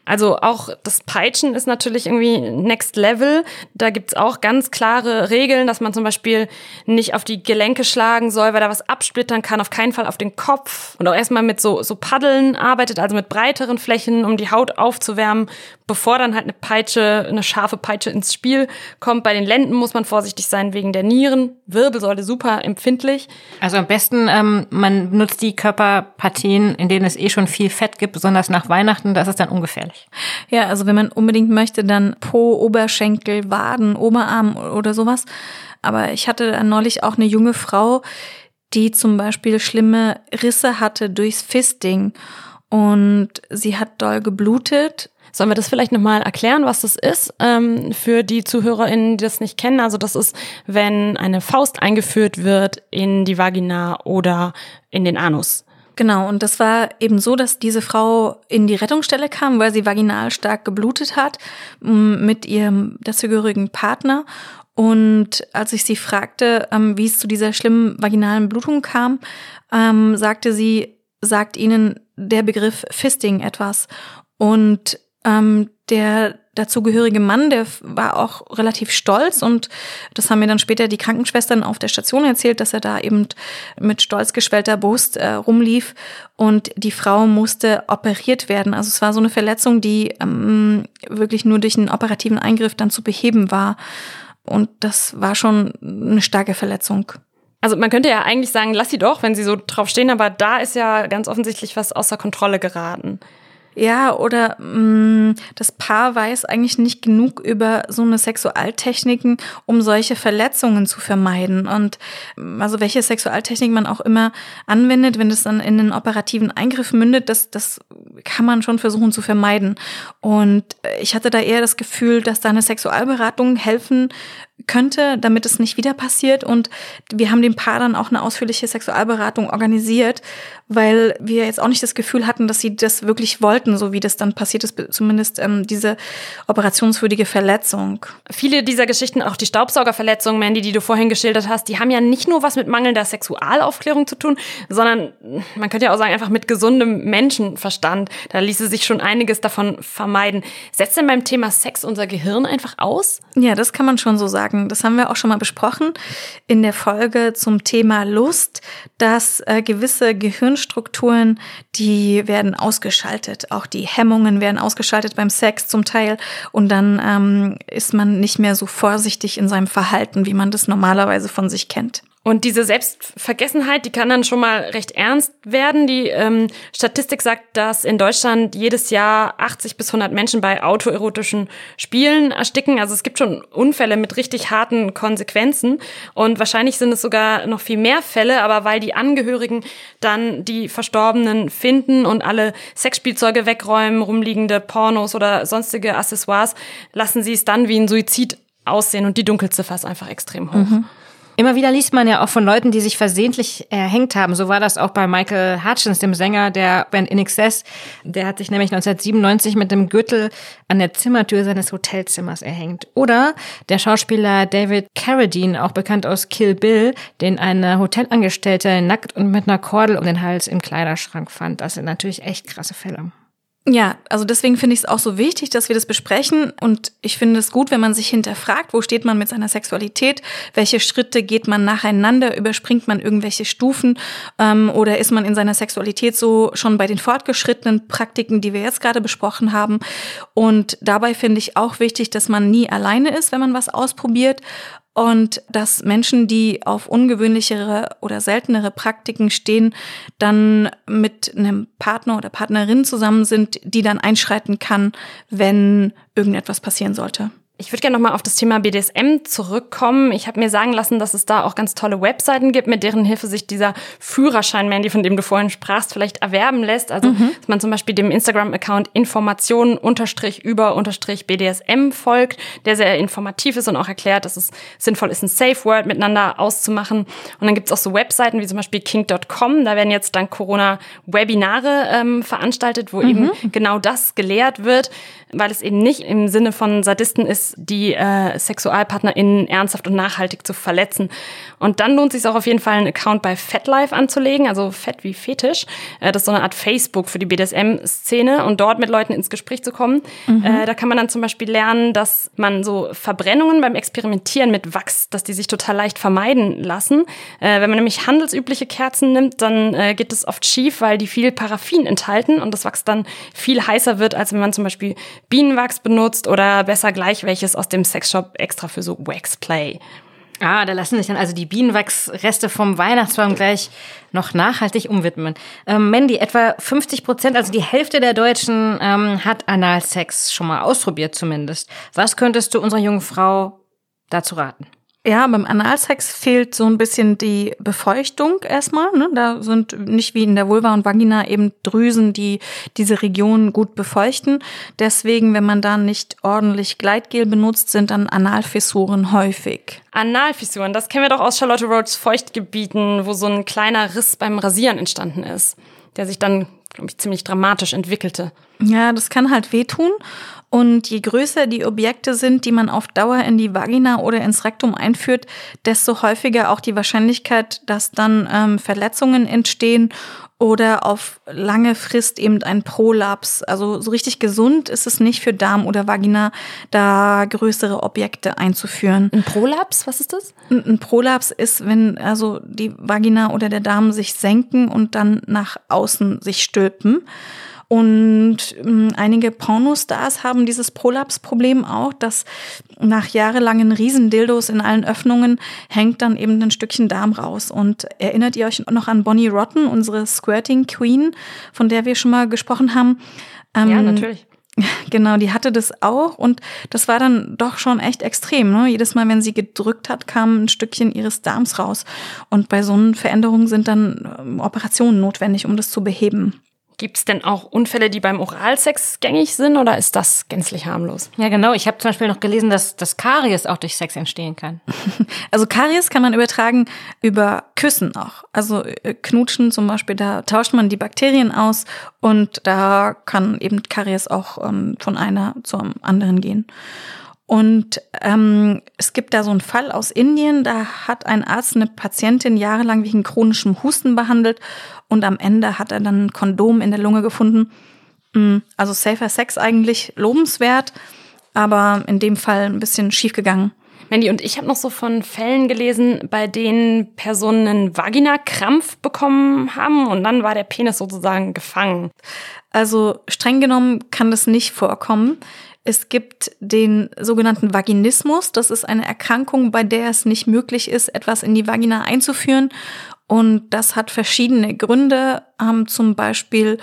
Also auch das Peitschen ist natürlich irgendwie Next Level. Da gibt's auch ganz klare Regeln, dass man zum Beispiel nicht auf die Gelenke schlagen soll, weil da was absplittern kann, auf keinen Fall auf den Kopf. Und auch erstmal mit so, so Paddeln arbeitet, also mit breiteren Flächen, um die Haut aufzuwärmen, bevor dann halt eine Peitsche, eine scharfe Peitsche ins Spiel kommt. Bei den Lenden muss man vorsichtig sein wegen der Nieren. Wirbelsäule super empfindlich. Also am besten, ähm, man nutzt die Körperpartien, in denen es eh schon viel Fett gibt, besonders nach Weihnachten, das ist dann ungefährlich. Ja, also wenn man unbedingt möchte, dann Po, Oberschenkel, Waden, Oberarm oder sowas. Aber ich hatte dann neulich auch eine junge Frau, die zum Beispiel schlimme Risse hatte durchs Fisting und sie hat doll geblutet. Sollen wir das vielleicht nochmal erklären, was das ist, ähm, für die ZuhörerInnen, die das nicht kennen? Also das ist, wenn eine Faust eingeführt wird in die Vagina oder in den Anus. Genau, und das war eben so, dass diese Frau in die Rettungsstelle kam, weil sie vaginal stark geblutet hat mit ihrem dazugehörigen Partner. Und als ich sie fragte, ähm, wie es zu dieser schlimmen vaginalen Blutung kam, ähm, sagte sie, sagt ihnen der Begriff Fisting etwas. Und ähm, der dazugehörige Mann, der war auch relativ stolz und das haben mir dann später die Krankenschwestern auf der Station erzählt, dass er da eben mit stolz geschwellter Brust äh, rumlief und die Frau musste operiert werden. Also es war so eine Verletzung, die ähm, wirklich nur durch einen operativen Eingriff dann zu beheben war und das war schon eine starke Verletzung. Also man könnte ja eigentlich sagen, lass sie doch, wenn sie so drauf stehen, aber da ist ja ganz offensichtlich was außer Kontrolle geraten. Ja, oder mh, mm, das Paar weiß eigentlich nicht genug über so eine Sexualtechniken, um solche Verletzungen zu vermeiden. Und mm, also welche Sexualtechnik man auch immer anwendet, wenn es dann in einen operativen Eingriff mündet, das, das kann man schon versuchen zu vermeiden. Und ich hatte da eher das Gefühl, dass da eine Sexualberatung helfen könnte, damit es nicht wieder passiert. Und wir haben dem Paar dann auch eine ausführliche Sexualberatung organisiert, weil wir jetzt auch nicht das Gefühl hatten, dass sie das wirklich wollten, so wie das dann passiert ist, zumindest ähm, diese operationswürdige Verletzung. Viele dieser Geschichten, auch die Staubsaugerverletzungen, Mandy, die du vorhin geschildert hast, die haben ja nicht nur was mit mangelnder Sexualaufklärung zu tun, sondern man könnte ja auch sagen, einfach mit gesundem Menschenverstand. Da ließe sich schon einiges davon vermeiden. Setzt denn beim Thema Sex unser Gehirn einfach aus? Ja, das kann man schon so sagen. Das haben wir auch schon mal besprochen in der Folge zum Thema Lust, dass äh, gewisse Gehirn Gehirnstrukturen, die werden ausgeschaltet. Auch die Hemmungen werden ausgeschaltet beim Sex zum Teil. Und dann ähm, ist man nicht mehr so vorsichtig in seinem Verhalten, wie man das normalerweise von sich kennt. Und diese Selbstvergessenheit, die kann dann schon mal recht ernst werden. Die ähm, Statistik sagt, dass in Deutschland jedes Jahr 80 bis 100 Menschen bei autoerotischen Spielen ersticken. Also es gibt schon Unfälle mit richtig harten Konsequenzen. Und wahrscheinlich sind es sogar noch viel mehr Fälle, aber weil die Angehörigen dann die Verstorbenen finden und alle Sexspielzeuge wegräumen, rumliegende Pornos oder sonstige Accessoires, lassen sie es dann wie ein Suizid aussehen und die Dunkelziffer ist einfach extrem hoch. Mhm. Immer wieder liest man ja auch von Leuten, die sich versehentlich erhängt haben. So war das auch bei Michael Hutchins, dem Sänger der Band In Excess. Der hat sich nämlich 1997 mit dem Gürtel an der Zimmertür seines Hotelzimmers erhängt. Oder der Schauspieler David Carradine, auch bekannt aus Kill Bill, den eine Hotelangestellte nackt und mit einer Kordel um den Hals im Kleiderschrank fand. Das sind natürlich echt krasse Fälle. Ja, also deswegen finde ich es auch so wichtig, dass wir das besprechen. Und ich finde es gut, wenn man sich hinterfragt, wo steht man mit seiner Sexualität, welche Schritte geht man nacheinander, überspringt man irgendwelche Stufen ähm, oder ist man in seiner Sexualität so schon bei den fortgeschrittenen Praktiken, die wir jetzt gerade besprochen haben. Und dabei finde ich auch wichtig, dass man nie alleine ist, wenn man was ausprobiert und dass Menschen, die auf ungewöhnlichere oder seltenere Praktiken stehen, dann mit einem Partner oder Partnerin zusammen sind, die dann einschreiten kann, wenn irgendetwas passieren sollte. Ich würde gerne nochmal auf das Thema BDSM zurückkommen. Ich habe mir sagen lassen, dass es da auch ganz tolle Webseiten gibt, mit deren Hilfe sich dieser Führerschein, Mandy, von dem du vorhin sprachst, vielleicht erwerben lässt. Also, mhm. dass man zum Beispiel dem Instagram-Account Informationen unterstrich über unterstrich BDSM folgt, der sehr informativ ist und auch erklärt, dass es sinnvoll ist, ein Safe Word miteinander auszumachen. Und dann gibt es auch so Webseiten wie zum Beispiel kink.com. Da werden jetzt dank Corona Webinare ähm, veranstaltet, wo mhm. eben genau das gelehrt wird, weil es eben nicht im Sinne von Sadisten ist, die äh, SexualpartnerInnen ernsthaft und nachhaltig zu verletzen. Und dann lohnt es sich auch auf jeden Fall, einen Account bei FetLife anzulegen, also Fett wie Fetisch. Äh, das ist so eine Art Facebook für die BDSM-Szene und dort mit Leuten ins Gespräch zu kommen. Mhm. Äh, da kann man dann zum Beispiel lernen, dass man so Verbrennungen beim Experimentieren mit Wachs, dass die sich total leicht vermeiden lassen. Äh, wenn man nämlich handelsübliche Kerzen nimmt, dann äh, geht es oft schief, weil die viel Paraffin enthalten und das Wachs dann viel heißer wird, als wenn man zum Beispiel Bienenwachs benutzt oder besser gleich welches aus dem Sexshop extra für so Waxplay. Ah, da lassen sich dann also die Bienenwachsreste vom Weihnachtsbaum gleich noch nachhaltig umwidmen. Ähm, Mandy, etwa 50 Prozent, also die Hälfte der Deutschen ähm, hat Analsex schon mal ausprobiert zumindest. Was könntest du unserer jungen Frau dazu raten? Ja, beim Analsex fehlt so ein bisschen die Befeuchtung erstmal. Ne? Da sind nicht wie in der Vulva und Vagina eben Drüsen, die diese Region gut befeuchten. Deswegen, wenn man da nicht ordentlich Gleitgel benutzt, sind dann Analfissuren häufig. Analfissuren, das kennen wir doch aus Charlotte Rhodes Feuchtgebieten, wo so ein kleiner Riss beim Rasieren entstanden ist, der sich dann, glaube ich, ziemlich dramatisch entwickelte. Ja, das kann halt wehtun. Und je größer die Objekte sind, die man auf Dauer in die Vagina oder ins Rektum einführt, desto häufiger auch die Wahrscheinlichkeit, dass dann ähm, Verletzungen entstehen oder auf lange Frist eben ein Prolaps. Also so richtig gesund ist es nicht für Darm oder Vagina, da größere Objekte einzuführen. Ein Prolaps, was ist das? Ein, ein Prolaps ist, wenn also die Vagina oder der Darm sich senken und dann nach außen sich stülpen. Und ähm, einige Pornostars haben dieses Prolapsproblem auch, dass nach jahrelangen Riesendildos in allen Öffnungen hängt dann eben ein Stückchen Darm raus. Und erinnert ihr euch noch an Bonnie Rotten, unsere Squirting Queen, von der wir schon mal gesprochen haben? Ähm, ja, natürlich. Genau, die hatte das auch und das war dann doch schon echt extrem. Ne? Jedes Mal, wenn sie gedrückt hat, kam ein Stückchen ihres Darms raus. Und bei so einer Veränderung sind dann ähm, Operationen notwendig, um das zu beheben. Gibt es denn auch Unfälle, die beim Oralsex gängig sind oder ist das gänzlich harmlos? Ja, genau. Ich habe zum Beispiel noch gelesen, dass, dass Karies auch durch Sex entstehen kann. Also Karies kann man übertragen über Küssen auch. Also äh, Knutschen zum Beispiel, da tauscht man die Bakterien aus und da kann eben Karies auch ähm, von einer zur anderen gehen. Und ähm, es gibt da so einen Fall aus Indien, da hat ein Arzt eine Patientin jahrelang wegen chronischem Husten behandelt und am Ende hat er dann ein Kondom in der Lunge gefunden. Mm, also safer Sex eigentlich lobenswert, aber in dem Fall ein bisschen schief gegangen. Mandy und ich habe noch so von Fällen gelesen, bei denen Personen einen Vaginakrampf bekommen haben und dann war der Penis sozusagen gefangen. Also streng genommen kann das nicht vorkommen. Es gibt den sogenannten Vaginismus. Das ist eine Erkrankung, bei der es nicht möglich ist, etwas in die Vagina einzuführen. Und das hat verschiedene Gründe, ähm, zum Beispiel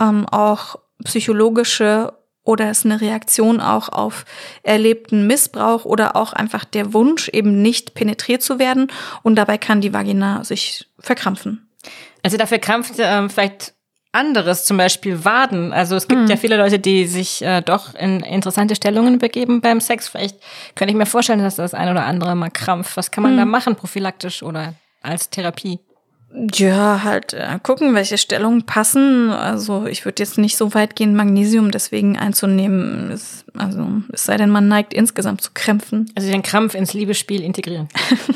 ähm, auch psychologische oder ist eine Reaktion auch auf erlebten Missbrauch oder auch einfach der Wunsch, eben nicht penetriert zu werden. Und dabei kann die Vagina sich verkrampfen. Also dafür krampft ähm, vielleicht anderes, zum Beispiel Waden. Also es gibt hm. ja viele Leute, die sich äh, doch in interessante Stellungen begeben beim Sex. Vielleicht könnte ich mir vorstellen, dass das ein oder andere mal krampft. Was kann man hm. da machen, prophylaktisch oder als Therapie? Ja, halt äh, gucken, welche Stellungen passen. Also ich würde jetzt nicht so weit gehen, Magnesium deswegen einzunehmen. Es, also es sei denn, man neigt insgesamt zu Krämpfen. Also den Krampf ins Liebesspiel integrieren.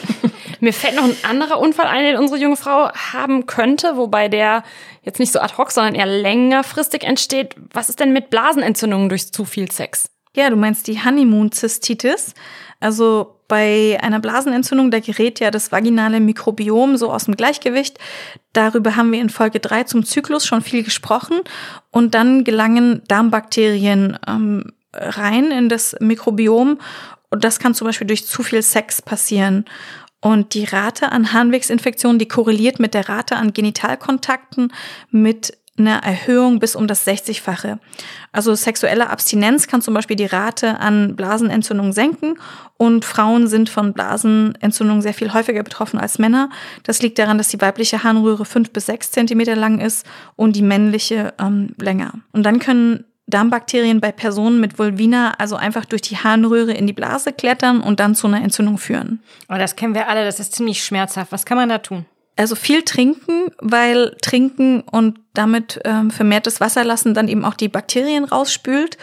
Mir fällt noch ein anderer Unfall ein, den unsere junge Frau haben könnte, wobei der jetzt nicht so ad hoc, sondern eher längerfristig entsteht. Was ist denn mit Blasenentzündungen durch zu viel Sex? Ja, du meinst die Honeymoon-Zystitis. Also bei einer Blasenentzündung, da gerät ja das vaginale Mikrobiom so aus dem Gleichgewicht. Darüber haben wir in Folge 3 zum Zyklus schon viel gesprochen. Und dann gelangen Darmbakterien ähm, rein in das Mikrobiom. Und das kann zum Beispiel durch zu viel Sex passieren. Und die Rate an Harnwegsinfektionen, die korreliert mit der Rate an Genitalkontakten mit einer Erhöhung bis um das 60-fache. Also sexuelle Abstinenz kann zum Beispiel die Rate an Blasenentzündung senken und Frauen sind von Blasenentzündung sehr viel häufiger betroffen als Männer. Das liegt daran, dass die weibliche Harnröhre fünf bis sechs Zentimeter lang ist und die männliche ähm, länger. Und dann können Darmbakterien bei Personen mit Vulvina also einfach durch die Harnröhre in die Blase klettern und dann zu einer Entzündung führen. Oh, das kennen wir alle, das ist ziemlich schmerzhaft. Was kann man da tun? Also viel trinken, weil trinken und damit ähm, vermehrtes Wasser lassen dann eben auch die Bakterien rausspült.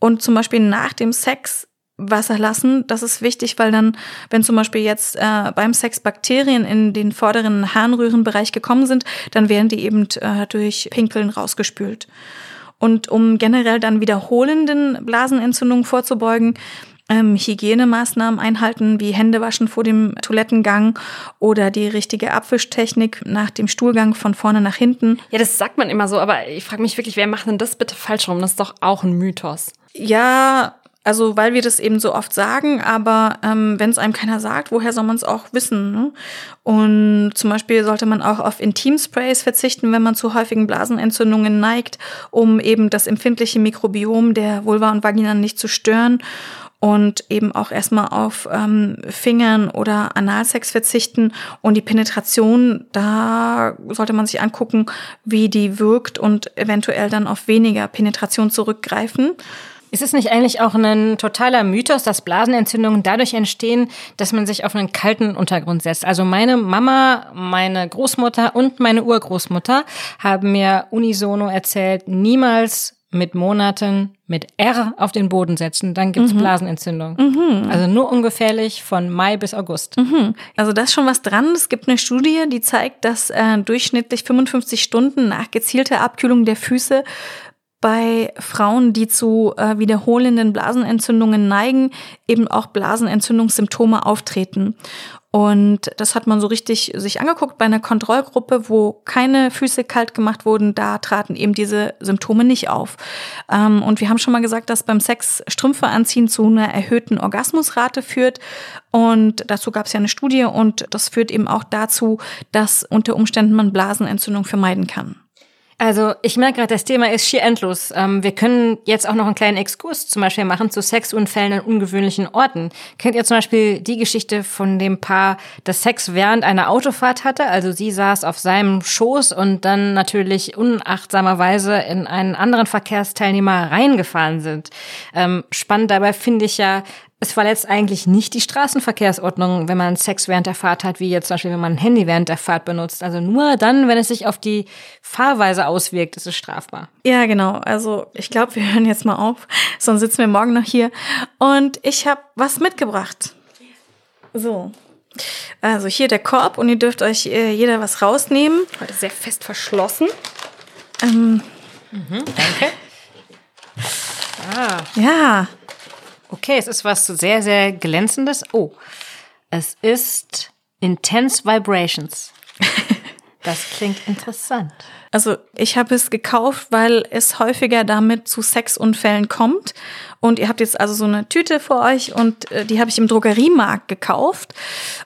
Und zum Beispiel nach dem Sex Wasser lassen, das ist wichtig, weil dann, wenn zum Beispiel jetzt äh, beim Sex Bakterien in den vorderen Harnröhrenbereich gekommen sind, dann werden die eben äh, durch Pinkeln rausgespült. Und um generell dann wiederholenden Blasenentzündungen vorzubeugen, ähm, Hygienemaßnahmen einhalten, wie Händewaschen vor dem Toilettengang oder die richtige Abwischtechnik nach dem Stuhlgang von vorne nach hinten. Ja, das sagt man immer so, aber ich frage mich wirklich, wer macht denn das bitte falsch rum? Das ist doch auch ein Mythos. Ja, also weil wir das eben so oft sagen, aber ähm, wenn es einem keiner sagt, woher soll man es auch wissen? Ne? Und zum Beispiel sollte man auch auf Intimsprays verzichten, wenn man zu häufigen Blasenentzündungen neigt, um eben das empfindliche Mikrobiom der Vulva und Vagina nicht zu stören und eben auch erstmal auf ähm, Fingern oder Analsex verzichten und die Penetration, da sollte man sich angucken, wie die wirkt und eventuell dann auf weniger Penetration zurückgreifen. Ist es nicht eigentlich auch ein totaler Mythos, dass Blasenentzündungen dadurch entstehen, dass man sich auf einen kalten Untergrund setzt? Also meine Mama, meine Großmutter und meine Urgroßmutter haben mir unisono erzählt, niemals mit Monaten mit R auf den Boden setzen, dann gibt's mhm. Blasenentzündung. Mhm. Also nur ungefährlich von Mai bis August. Mhm. Also da ist schon was dran. Es gibt eine Studie, die zeigt, dass äh, durchschnittlich 55 Stunden nach gezielter Abkühlung der Füße bei Frauen, die zu äh, wiederholenden Blasenentzündungen neigen, eben auch Blasenentzündungssymptome auftreten. Und das hat man so richtig sich angeguckt bei einer Kontrollgruppe, wo keine Füße kalt gemacht wurden. Da traten eben diese Symptome nicht auf. Ähm, und wir haben schon mal gesagt, dass beim Sex Strümpfe anziehen zu einer erhöhten Orgasmusrate führt. Und dazu gab es ja eine Studie und das führt eben auch dazu, dass unter Umständen man Blasenentzündung vermeiden kann. Also ich merke gerade, das Thema ist schier endlos. Ähm, wir können jetzt auch noch einen kleinen Exkurs zum Beispiel machen zu Sexunfällen an ungewöhnlichen Orten. Kennt ihr zum Beispiel die Geschichte von dem Paar, das Sex während einer Autofahrt hatte? Also sie saß auf seinem Schoß und dann natürlich unachtsamerweise in einen anderen Verkehrsteilnehmer reingefahren sind. Ähm, spannend dabei finde ich ja, es verletzt eigentlich nicht die Straßenverkehrsordnung, wenn man Sex während der Fahrt hat, wie jetzt zum Beispiel, wenn man ein Handy während der Fahrt benutzt. Also nur dann, wenn es sich auf die Fahrweise auswirkt, ist es strafbar. Ja, genau. Also ich glaube, wir hören jetzt mal auf, sonst sitzen wir morgen noch hier. Und ich habe was mitgebracht. So. Also hier der Korb und ihr dürft euch äh, jeder was rausnehmen. Heute sehr fest verschlossen. Ähm, mhm, danke. Ah. Ja, Okay, es ist was sehr, sehr glänzendes. Oh, es ist Intense Vibrations. Das klingt interessant. Also ich habe es gekauft, weil es häufiger damit zu Sexunfällen kommt. Und ihr habt jetzt also so eine Tüte vor euch und äh, die habe ich im Drogeriemarkt gekauft.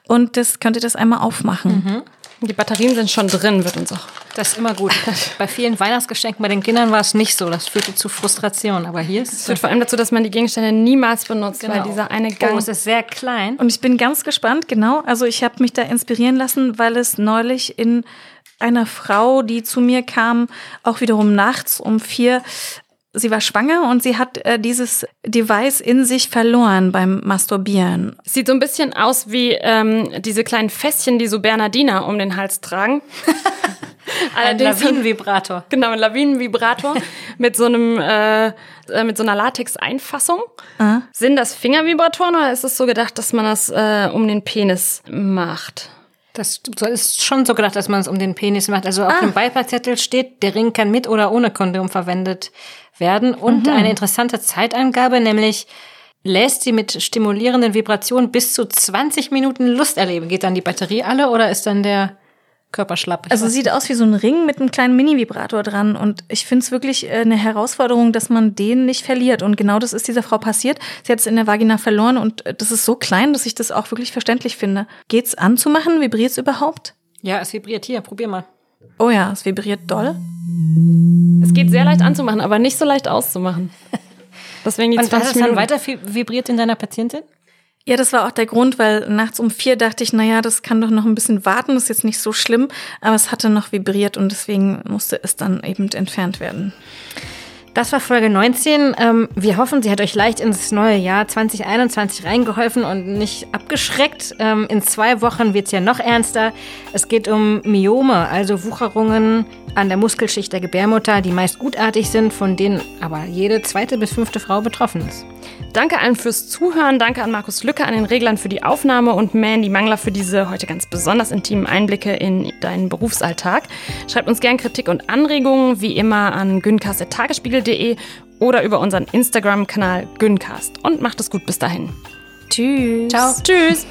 Und das könnt ihr das einmal aufmachen. Mhm. Die Batterien sind schon drin, wird uns auch. Das ist immer gut. bei vielen Weihnachtsgeschenken bei den Kindern war es nicht so. Das führte zu Frustration. Aber hier ist es. führt vor allem dazu, dass man die Gegenstände niemals benutzt, genau. weil dieser eine Gang. Oh, es ist sehr klein. Und ich bin ganz gespannt, genau. Also ich habe mich da inspirieren lassen, weil es neulich in einer Frau, die zu mir kam, auch wiederum nachts um vier sie war schwanger und sie hat äh, dieses Device in sich verloren beim Masturbieren. Sieht so ein bisschen aus wie ähm, diese kleinen Fässchen, die so Bernardiner um den Hals tragen. ein Lawinenvibrator. Genau, ein Lawinenvibrator mit so einem äh, äh mit so einer Latex-Einfassung. Ah. Sind das Fingervibratoren oder ist es so gedacht, dass man das äh, um den Penis macht? Das ist schon so gedacht, dass man es um den Penis macht. Also auf ah. dem Beipackzettel steht, der Ring kann mit oder ohne Kondom verwendet werden. Und mhm. eine interessante Zeitangabe, nämlich lässt sie mit stimulierenden Vibrationen bis zu 20 Minuten Lust erleben. Geht dann die Batterie alle oder ist dann der Körper schlapp? Ich also sieht aus wie so ein Ring mit einem kleinen Mini-Vibrator dran. Und ich finde es wirklich äh, eine Herausforderung, dass man den nicht verliert. Und genau das ist dieser Frau passiert. Sie hat es in der Vagina verloren und äh, das ist so klein, dass ich das auch wirklich verständlich finde. Geht's anzumachen? Vibriert es überhaupt? Ja, es vibriert. Hier, probier mal. Oh ja, es vibriert doll. Es geht sehr leicht anzumachen, aber nicht so leicht auszumachen. Deswegen die Und 20 hat es dann weiter vibriert in deiner Patientin? Ja, das war auch der Grund, weil nachts um vier dachte ich, naja, das kann doch noch ein bisschen warten, das ist jetzt nicht so schlimm, aber es hatte noch vibriert und deswegen musste es dann eben entfernt werden. Das war Folge 19. Ähm, wir hoffen, sie hat euch leicht ins neue Jahr 2021 reingeholfen und nicht abgeschreckt. Ähm, in zwei Wochen wird es ja noch ernster. Es geht um Myome, also Wucherungen an der Muskelschicht der Gebärmutter, die meist gutartig sind, von denen aber jede zweite bis fünfte Frau betroffen ist. Danke allen fürs Zuhören. Danke an Markus Lücke an den Reglern für die Aufnahme und Mandy Mangler für diese heute ganz besonders intimen Einblicke in deinen Berufsalltag. Schreibt uns gern Kritik und Anregungen, wie immer an güncast.tagesspiegel.de oder über unseren Instagram-Kanal Güncast. Und macht es gut bis dahin. Tschüss. Ciao. Tschüss.